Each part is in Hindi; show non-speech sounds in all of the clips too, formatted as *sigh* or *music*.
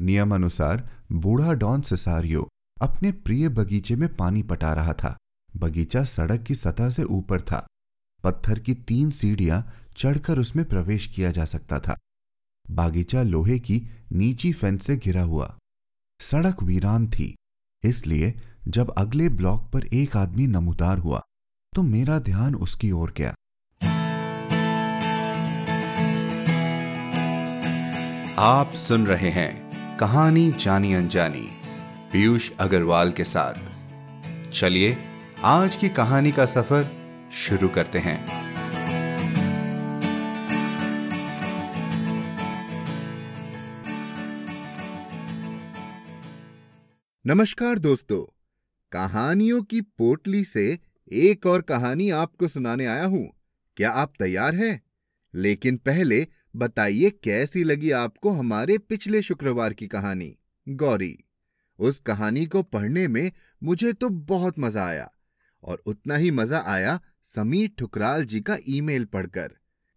नियमानुसार बूढ़ा डॉन सिसारियो अपने प्रिय बगीचे में पानी पटा रहा था। बगीचा सड़क की सतह से ऊपर था। पत्थर की तीन सीढ़ियाँ चढ़कर उसमें प्रवेश किया जा सकता था। बागीचा लोहे की नीची फेंस से घिरा हुआ। सड़क वीरान थी। इसलिए जब अगले ब्लॉक पर एक आदमी नमूदार हुआ तो मेरा ध्यान उसकी ओर गया। आप सुन रहे हैं कहानी जानी अनजानी, पीयूष अग्रवाल के साथ। चलिए, आज की कहानी का सफ़र शुरू करते हैं। नमस्कार दोस्तों, कहानियों की पोटली से एक और कहानी आपको सुनाने आया हूँ। क्या आप तैयार हैं? लेकिन पहले बताइए कैसी लगी आपको हमारे पिछले शुक्रवार की कहानी? गौरी, उस कहानी को पढ़ने में मुझे तो बहुत मज़ा आया और उतना ही मज़ा आया समीर ठुकराल जी का ईमेल पढ़कर।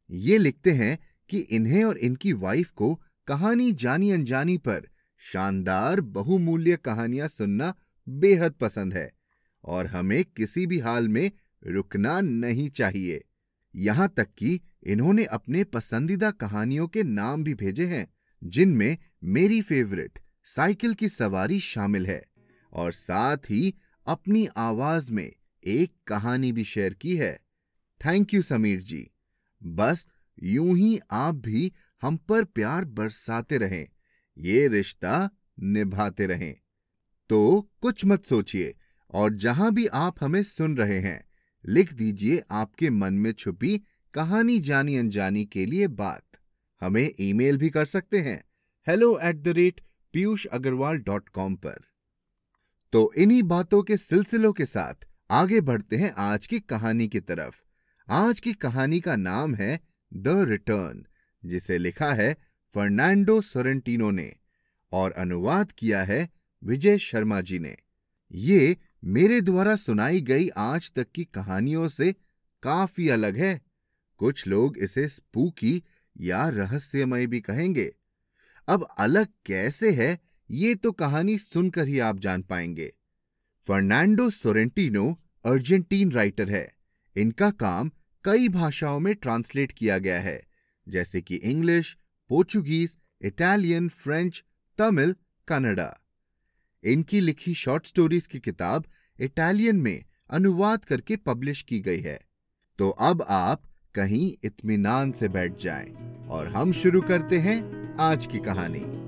ये लिखते हैं कि इन्हें और इनकी वाइफ को कहानी जानी अनजानी पर शानदार बहुमूल्य कहानियाँ सुनना बेहद पसंद है और हमें किसी भी हाल में रुकना नहीं चाहिए। यहाँ तक कि इन्होंने अपने पसंदीदा कहानियों के नाम भी भेजे हैं, जिनमें मेरी फेवरेट साइकिल की सवारी शामिल है और साथ ही अपनी आवाज़ में एक कहानी भी शेयर की है। Thank you Sameer ji. बस यूँ ही आप भी हम पर प्यार बरसाते रहें, ये रिश्ता निभाते रहें। तो कुछ मत सोचिए और जहाँ भी आप हमें सुन रहे हैं लिख दीजिए आपके मन में छुपी कहानी जानी अनजानी के लिए बात। हमें ईमेल भी कर सकते हैं। Hello at the rate Piyush Agarwal dot com पर। तो इन्हीं बातों के सिलसिलों के साथ आगे बढ़ते हैं आज की कहानी की तरफ़। आज की कहानी का नाम है द रिटर्न जिसे लिखा है फर्नांडो सोरेंटिनो ने और अनुवाद किया है विजय शर्मा जी ने। ये मेरे द्वारा सुनाई गई आज तक की कहानियों से काफ़ी अलग है। कुछ लोग इसे स्पूकी या रहस्यमय भी कहेंगे। अब अलग कैसे है, ये तो कहानी सुनकर ही आप जान पाएँगे। फर्नांडो सोरेंटिनो अर्जेंटीन राइटर है। इनका काम कई भाषाओं में ट्रांसलेट किया गया है, जैसे कि English, Portuguese, Italian, French, Tamil Kannada इनकी लिखी शॉर्ट स्टोरीज की किताब इटालियन में अनुवाद करके पब्लिश की गई है। तो अब आप कहीं इत्मीनान से बैठ जाएँ और हम शुरू करते हैं आज की कहानी।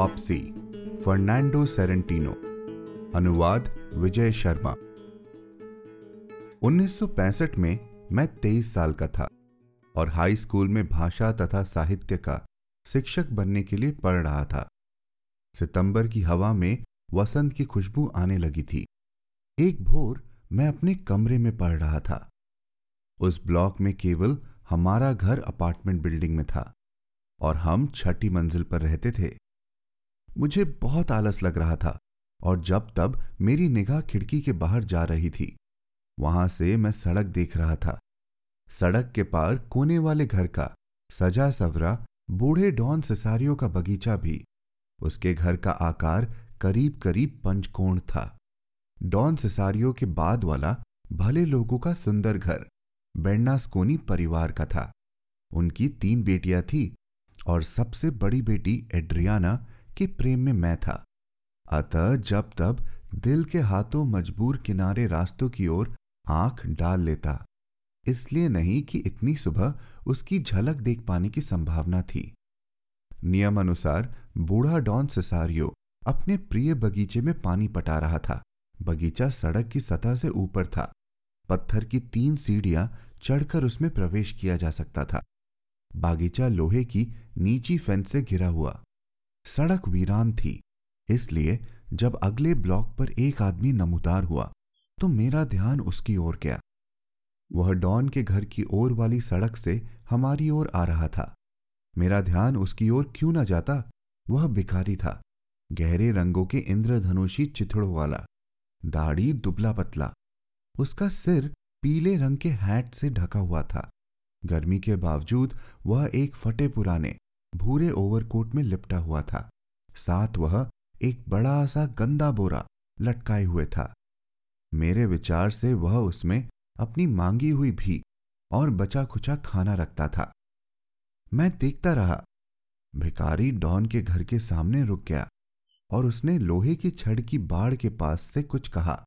वापसी, फर्नांडो सेरेंटिनो। अनुवाद, विजय शर्मा। 1965 में मैं 23 साल का था और हाई स्कूल में भाषा तथा साहित्य का शिक्षक बनने के लिए पढ़ रहा था। सितंबर की हवा में वसंत की खुशबू आने लगी थी। एक भोर मैं अपने कमरे में पढ़ रहा था। उस ब्लॉक में केवल हमारा घर अपार्टमेंट बिल्डिंग में था और हम छठी मंजिल पर रहते थे। मुझे बहुत आलस लग रहा था और जब तब मेरी निगाह खिड़की के बाहर जा रही थी। वहाँ से मैं सड़क देख रहा था। सड़क के पार कोने वाले घर का सजा सवरा बूढ़े डॉन सिसारियों का बगीचा भी। उसके घर का आकार करीब करीब पंचकोण था। डॉन सिसारियों के बाद वाला भले लोगों का सुंदर घर, बेन्नास्कोनी परिवार का था। उनकी तीन बेटियाँ थी और सबसे बड़ी बेटी एड्रियाना के प्रेम में मैं था। अतः जब तब दिल के हाथों मजबूर किनारे रास्तों की ओर आँख डाल लेता। इसलिए नहीं कि इतनी सुबह उसकी झलक देख पाने की संभावना थी। नियम अनुसार बूढ़ा डॉन सिसारियो अपने प्रिय बगीचे में पानी पटा रहा था। बगीचा सड़क की सतह से ऊपर था। पत्थर की तीन सीढ़ियाँ चढ़कर उसमें प्रवेश किया जा सकता था। बागीचा लोहे की नीची फेंस से घिरा हुआ। सड़क वीरान थी। इसलिए जब अगले ब्लॉक पर एक आदमी नमूदार हुआ तो मेरा ध्यान उसकी ओर गया। वह डॉन के घर की ओर वाली सड़क से हमारी ओर आ रहा था। मेरा ध्यान उसकी ओर क्यों ना जाता? वह भिखारी था। गहरे रंगों के इंद्रधनुषी चिथड़ों वाला। दाढ़ी दुबला पतला। उसका सिर पीले रंग के हैट से ढका हुआ था। गर्मी के बावजूद वह एक फटे पुराने भूरे ओवरकोट में लिपटा हुआ था। साथ वह एक बड़ा सा गंदा बोरा लटकाए हुए था। मेरे विचार से वह उसमें अपनी मांगी हुई भी और बचा खुचा खाना रखता था। मैं देखता रहा। भिकारी डॉन के घर के सामने रुक गया और उसने लोहे की छड़ की बाड़ के पास से कुछ कहा।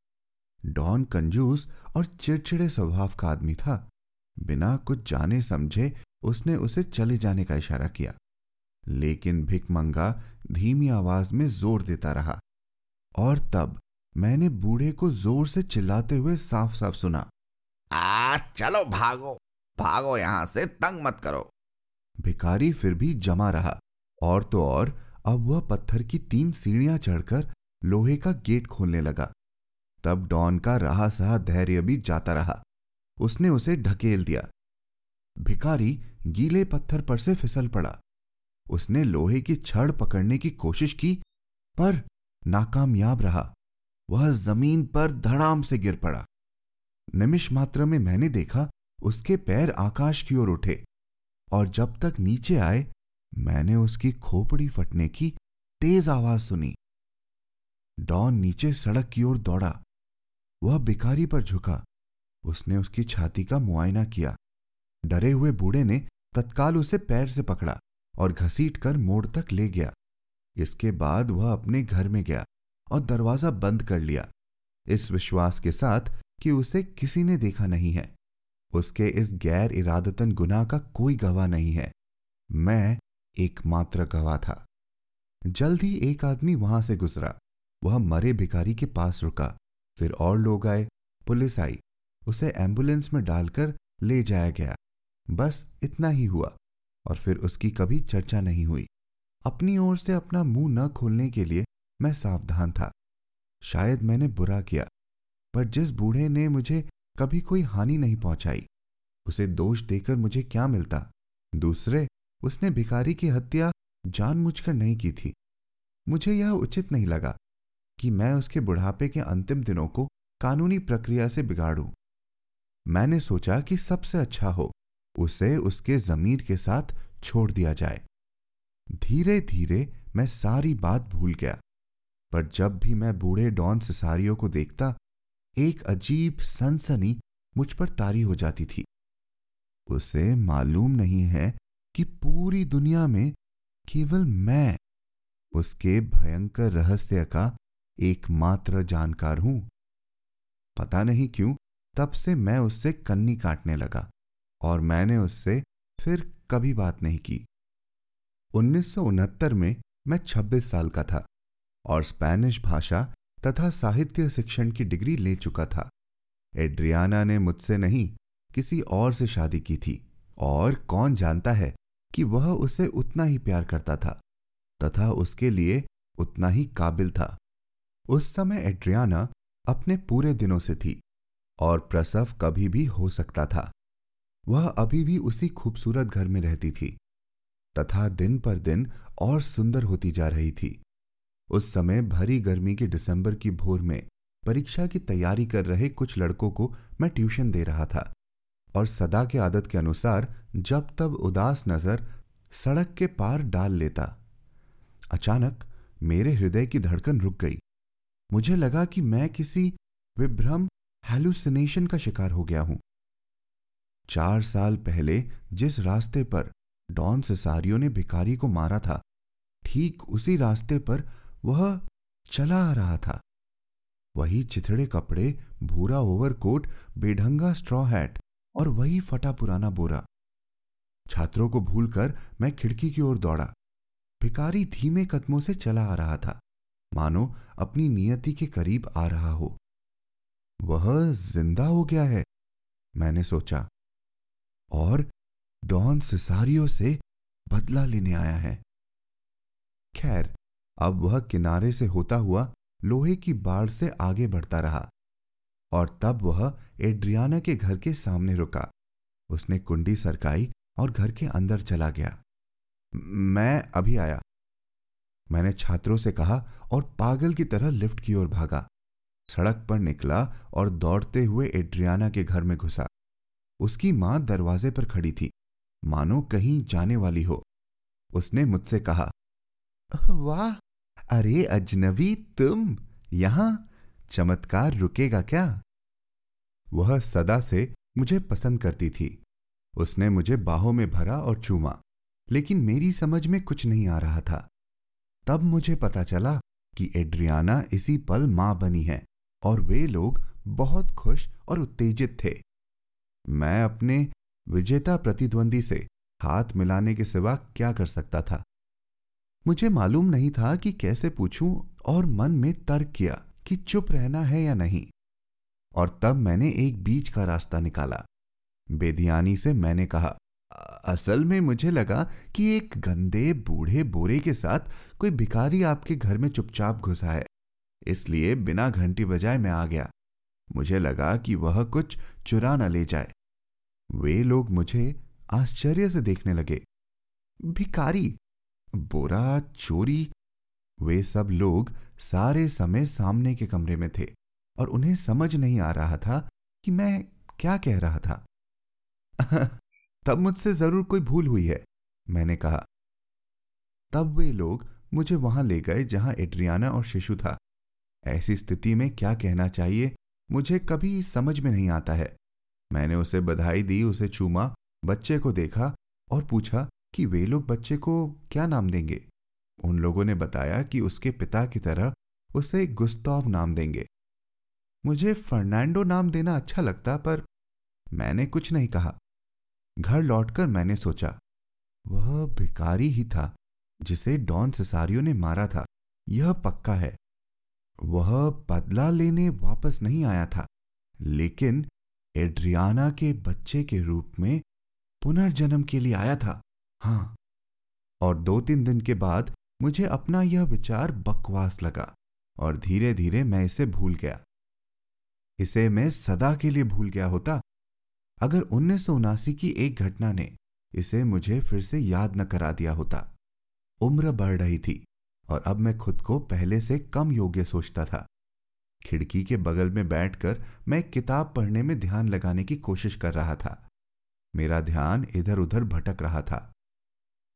डॉन कंजूस और चिड़चिड़े स्वभाव का आदमी था। बिना कुछ जाने समझे उसने उसे चले जाने का इशारा किया। लेकिन भिकमंगा धीमी आवाज़ में ज़ोर देता रहा। और तब मैंने बूढ़े को ज़ोर से चिल्लाते हुए साफ़ साफ़ सुना आ चलो भागो भागो यहाँ से, तंग मत करो। भिकारी फिर भी जमा रहा। और तो और, अब वह पत्थर की तीन सीढ़ियाँ चढ़कर लोहे का गेट खोलने लगा। तब डॉन का रहा सहा धैर्य भी जाता रहा। उसने उसे ढकेल दिया। भिकारी गीले पत्थर पर से फिसल पड़ा। उसने लोहे की छड़ पकड़ने की कोशिश की, पर नाकामयाब रहा। वह ज़मीन पर धड़ाम से गिर पड़ा। निमिष मात्र में मैंने देखा उसके पैर आकाश की ओर उठे, और जब तक नीचे आए, मैंने उसकी खोपड़ी फटने की तेज आवाज़ सुनी। डॉन नीचे सड़क की ओर दौड़ा। वह बिकारी पर झुका। उसने उसकी छाती का मुआयना किया। डरे हुए बूढ़े ने तत्काल उसे पैर से पकड़ा। और घसीट कर मोड़ तक ले गया। इसके बाद वह अपने घर में गया और दरवाज़ा बंद कर लिया, इस विश्वास के साथ कि उसे किसी ने देखा नहीं है। उसके इस गैर इरादतन गुनाह का कोई गवाह नहीं है। मैं एकमात्र गवाह था। जल्द ही एक आदमी वहाँ से गुजरा। वह मरे भिखारी के पास रुका। फिर और लोग आए। पुलिस आई। उसे एंबुलेंस में डालकर ले जाया गया। बस इतना ही हुआ। और फिर उसकी कभी चर्चा नहीं हुई। अपनी ओर से अपना मुँह न खोलने के लिए मैं सावधान था। शायद मैंने बुरा किया, पर जिस बूढ़े ने मुझे कभी कोई हानि नहीं पहुंचाई, उसे दोष देकर मुझे क्या मिलता? दूसरे, उसने भिखारी की हत्या जानबूझकर नहीं की थी। मुझे यह उचित नहीं लगा कि मैं उसके बुढ़ापे के अंतिम दिनों को कानूनी प्रक्रिया से बिगाड़ूं। मैंने सोचा कि सबसे अच्छा हो। उसे उसके जमीर के साथ छोड़ दिया जाए। धीरे धीरे मैं सारी बात भूल गया, पर जब भी मैं बूढ़े डॉन सिसारियों को देखता, एक अजीब सनसनी मुझ पर तारी हो जाती थी। उसे मालूम नहीं है कि पूरी दुनिया में केवल मैं उसके भयंकर रहस्य का एकमात्र जानकार हूँ। पता नहीं क्यों तब से मैं उससे कन्नी काटने लगा। और मैंने उससे फिर कभी बात नहीं की। उन्नीस सौ उनहत्तर में मैं 26 साल का था और स्पेनिश भाषा तथा साहित्य शिक्षण की डिग्री ले चुका था। एड्रियाना ने मुझसे नहीं, किसी और से शादी की थी और कौन जानता है कि वह उसे उतना ही प्यार करता था तथा उसके लिए उतना ही काबिल था। उस समय एड्रियाना अपने पूरे दिनों से थी और प्रसव कभी भी हो सकता था। वह अभी भी उसी खूबसूरत घर में रहती थी। तथा दिन पर दिन और सुंदर होती जा रही थी। उस समय भरी गर्मी के दिसंबर की भोर में परीक्षा की तैयारी कर रहे कुछ लड़कों को मैं ट्यूशन दे रहा था और सदा के आदत के अनुसार जब तब उदास नज़र सड़क के पार डाल लेता। अचानक मेरे हृदय की धड़कन रुक गई। मुझे लगा कि मैं किसी विभ्रम हेलुसिनेशन का शिकार हो गया हूँ। चार साल पहले जिस रास्ते पर डॉन सिसारियो ने भिकारी को मारा था, ठीक उसी रास्ते पर वह चला आ रहा था। वही चिथड़े कपड़े, भूरा ओवरकोट, बेढंगा स्ट्रॉ हैट और वही फटा पुराना बोरा। छात्रों को भूलकर मैं खिड़की की ओर दौड़ा। भिकारी धीमे कदमों से चला आ रहा था। मानो अपनी नियति के करीब आ रहा हो। वह ज़िंदा हो गया है, मैंने सोचा। और डॉन सिसारियो से बदला लेने आया है। खैर, अब वह किनारे से होता हुआ लोहे की बाढ़ से आगे बढ़ता रहा और तब वह एड्रियाना के घर के सामने रुका। उसने कुंडी सरकाई और घर के अंदर चला गया। मैं अभी आया। मैंने छात्रों से कहा और पागल की तरह लिफ्ट की ओर भागा। सड़क पर निकला और दौड़ते हुए एड्रियाना के घर में घुसा। उसकी माँ दरवाजे पर खड़ी थी। मानो कहीं जाने वाली हो। उसने मुझसे कहा, वाह, अरे अजनबी, तुम यहाँ? चमत्कार रुकेगा क्या? वह सदा से मुझे पसंद करती थी। उसने मुझे बाहों में भरा और चूमा, लेकिन मेरी समझ में कुछ नहीं आ रहा था। तब मुझे पता चला कि एड्रियाना इसी पल माँ बनी है और वे लोग बहुत खुश और उत्तेजित थे। मैं अपने विजेता प्रतिद्वंदी से हाथ मिलाने के सिवा क्या कर सकता था? मुझे मालूम नहीं था कि कैसे पूछूँ और मन में तर्क किया कि चुप रहना है या नहीं। और तब मैंने एक बीच का रास्ता निकाला। बेधियानी से मैंने कहा, असल में मुझे लगा कि एक गंदे बूढ़े बोरे के साथ कोई भिखारी आपके घर में चुपचाप घुसा है। इसलिए बिना घंटी बजाए मैं आ गया। मुझे लगा कि वह कुछ चुरा न ले जाए। वे लोग मुझे आश्चर्य से देखने लगे। भिकारी बोरा, चोरी, वे सब लोग सारे समय सामने के कमरे में थे और उन्हें समझ नहीं आ रहा था कि मैं क्या कह रहा था। *laughs* तब मुझसे ज़रूर कोई भूल हुई है, मैंने कहा। तब वे लोग मुझे वहाँ ले गए जहाँ एड्रियाना और शिशु था। ऐसी स्थिति में क्या कहना चाहिए मुझे कभी समझ में नहीं आता है। मैंने उसे बधाई दी, उसे चूमा, बच्चे को देखा और पूछा कि वे लोग बच्चे को क्या नाम देंगे? उन लोगों ने बताया कि उसके पिता की तरह उसे गुस्ताव नाम देंगे। मुझे फर्नांडो नाम देना अच्छा लगता, पर मैंने कुछ नहीं कहा। घर लौटकर मैंने सोचा, वह भिकारी ही था, जिसे डॉन सिसारियो ने मारा था। यह पक्का है। वह बदला लेने वापस नहीं आया था। लेकिन एड्रियाना के बच्चे के रूप में पुनर्जन्म के लिए आया था। हाँ। और दो तीन दिन के बाद मुझे अपना यह विचार बकवास लगा और धीरे धीरे मैं इसे भूल गया। इसे मैं सदा के लिए भूल गया होता। अगर उन्नीस सौ उनासी की एक घटना ने इसे मुझे फिर से याद न करा दिया होता। उम्र बढ़ रही थी। और अब मैं खुद को पहले से कम योग्य सोचता था। खिड़की के बगल में बैठकर मैं किताब पढ़ने में ध्यान लगाने की कोशिश कर रहा था। मेरा ध्यान इधर उधर भटक रहा था।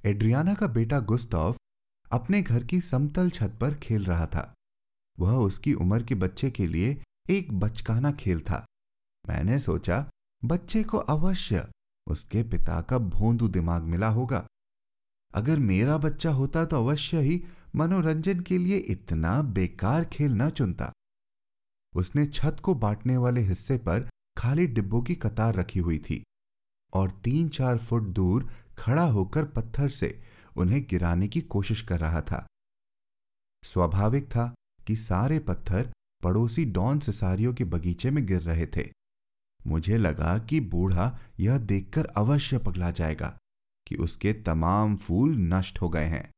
एड्रियाना का बेटा गुस्ताव अपने घर की समतल छत पर खेल रहा था। वह उसकी उम्र के बच्चे के लिए एक बचकाना खेल था। मैंने सोचा, बच्चे को अवश्य उसके पिता का भोंदू दिमाग मिला होगा। अगर मेरा बच्चा होता तो अवश्य ही मनोरंजन के लिए इतना बेकार खेल न चुनता। उसने छत को बांटने वाले हिस्से पर खाली डिब्बों की कतार रखी हुई थी और तीन चार फुट दूर खड़ा होकर पत्थर से उन्हें गिराने की कोशिश कर रहा था। स्वाभाविक था कि सारे पत्थर पड़ोसी डॉन सिसारियों के बगीचे में गिर रहे थे। मुझे लगा कि बूढ़ा यह देखकर अवश्य पगला जाएगा कि उसके तमाम फूल नष्ट हो गए हैं।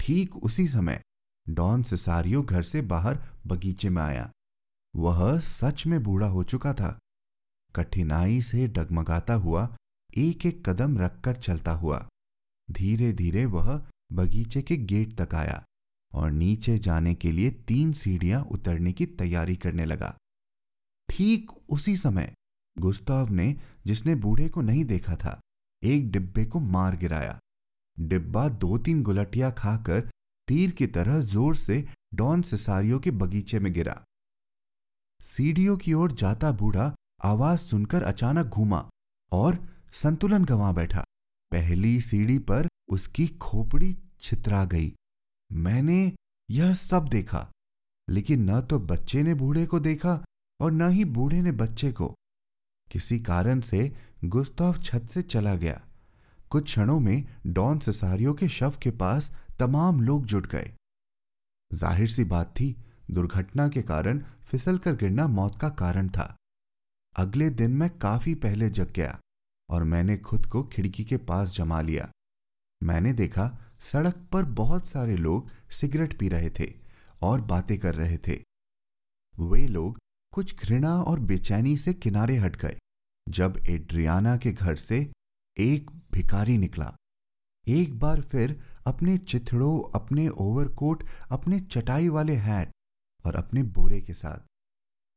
ठीक उसी समय डॉन सिसारियो घर से बाहर बगीचे में आया। वह सच में बूढ़ा हो चुका था। कठिनाई से डगमगाता हुआ एक एक कदम रखकर चलता हुआ धीरे धीरे वह बगीचे के गेट तक आया और नीचे जाने के लिए तीन सीढ़ियाँ उतरने की तैयारी करने लगा। ठीक उसी समय गुस्ताव ने जिसने बूढ़े को नहीं देखा था, एक डिब्बे को मार गिराया। डिब्बा दो तीन गुलटिया खाकर तीर की तरह ज़ोर से डॉन सिसारियों के बगीचे में गिरा। सीढ़ियों की ओर जाता बूढ़ा आवाज़ सुनकर अचानक घूमा और संतुलन गंवा बैठा। पहली सीढ़ी पर उसकी खोपड़ी छितरा गई। मैंने यह सब देखा, लेकिन न तो बच्चे ने बूढ़े को देखा और न ही बूढ़े ने बच्चे को। किसी कारण से गुस्ताव छत से चला गया। कुछ क्षणों में डॉन सिसारियों के शव के पास तमाम लोग जुट गए। ज़ाहिर सी बात थी, दुर्घटना के कारण फिसल कर गिरना मौत का कारण था। अगले दिन मैं काफ़ी पहले जग गया और मैंने खुद को खिड़की के पास जमा लिया। मैंने देखा, सड़क पर बहुत सारे लोग सिगरेट पी रहे थे और बातें कर रहे थे। वे लोग कुछ घृणा और बेचैनी से किनारे हट गए। जब एड्रियाना के घर से एक भिकारी निकला। एक बार फिर अपने चिथड़ों, अपने ओवरकोट, अपने चटाई वाले हैट और अपने बोरे के साथ।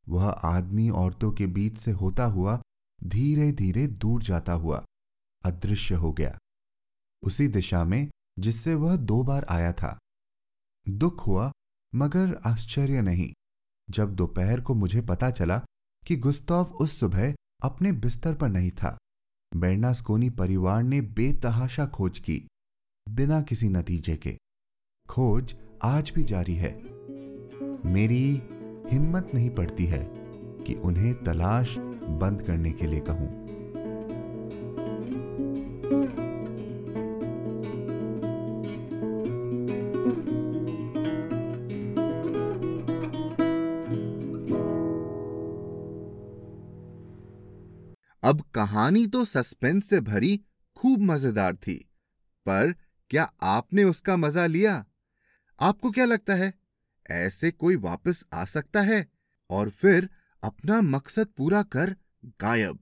वह आदमी औरतों के बीच से होता हुआ धीरे धीरे दूर जाता हुआ अदृश्य हो गया। उसी दिशा में जिससे वह दो बार आया था। दुख हुआ, मगर आश्चर्य नहीं। जब दोपहर को मुझे पता चला कि गुस्तौफ उस सुबह अपने बिस्तर पर नहीं था। बेर्नास्कोनी परिवार ने बेतहाशा खोज की, बिना किसी नतीजे के। खोज आज भी जारी है। मेरी हिम्मत नहीं पड़ती है कि उन्हें तलाश बंद करने के लिए कहूँ। कहानी तो सस्पेंस से भरी खूब मज़ेदार थी। पर क्या आपने उसका मज़ा लिया? आपको क्या लगता है? ऐसे कोई वापस आ सकता है? और फिर अपना मकसद पूरा कर गायब।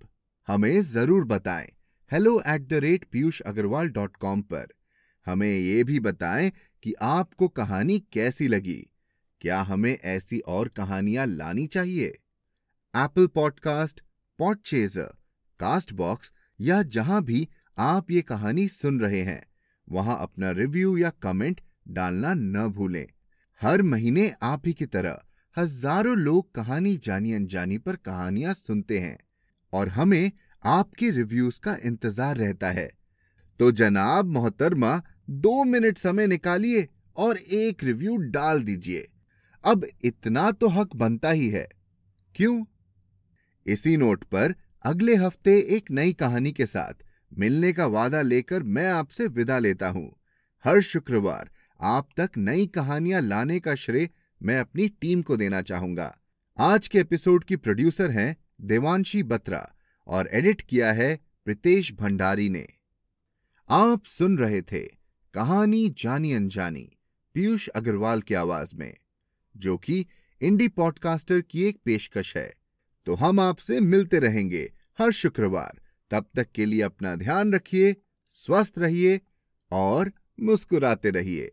हमें ज़रूर बताएँ। Hello at the rate Piyush Agarwal dot com पर। हमें ये भी बताएँ कि आपको कहानी कैसी लगी। क्या हमें ऐसी और कहानियाँ लानी चाहिए? Apple podcast Podchaser Castbox या जहाँ भी आप ये कहानी सुन रहे हैं, वहाँ अपना रिव्यू या कमेंट डालना न भूलें। हर महीने आप ही की तरह हज़ारों लोग कहानी जानी अनजानी पर कहानियाँ सुनते हैं और हमें आपके रिव्यूज़ का इंतज़ार रहता है। तो जनाब मोहतरमा, दो मिनट समय निकालिए और एक रिव्यू डाल दीजिए। अब इतना तो हक बनता ही है। क्यों? इसी नोट पर अगले हफ़्ते एक नई कहानी के साथ मिलने का वादा लेकर मैं आपसे विदा लेता हूँ। हर शुक्रवार आप तक नई कहानियाँ लाने का श्रेय मैं अपनी टीम को देना चाहूँगा। आज के एपिसोड की प्रोड्यूसर हैं देवांशी बत्रा और एडिट किया है प्रितेश भंडारी ने। आप सुन रहे थे कहानी जानी अनजानी पीयूष अग्रवाल की आवाज़ में, जो कि इंडी पॉडकास्टर की एक पेशकश है। तो हम आपसे मिलते रहेंगे हर शुक्रवार। तब तक के लिए अपना ध्यान रखिए, स्वस्थ रहिए और मुस्कुराते रहिए।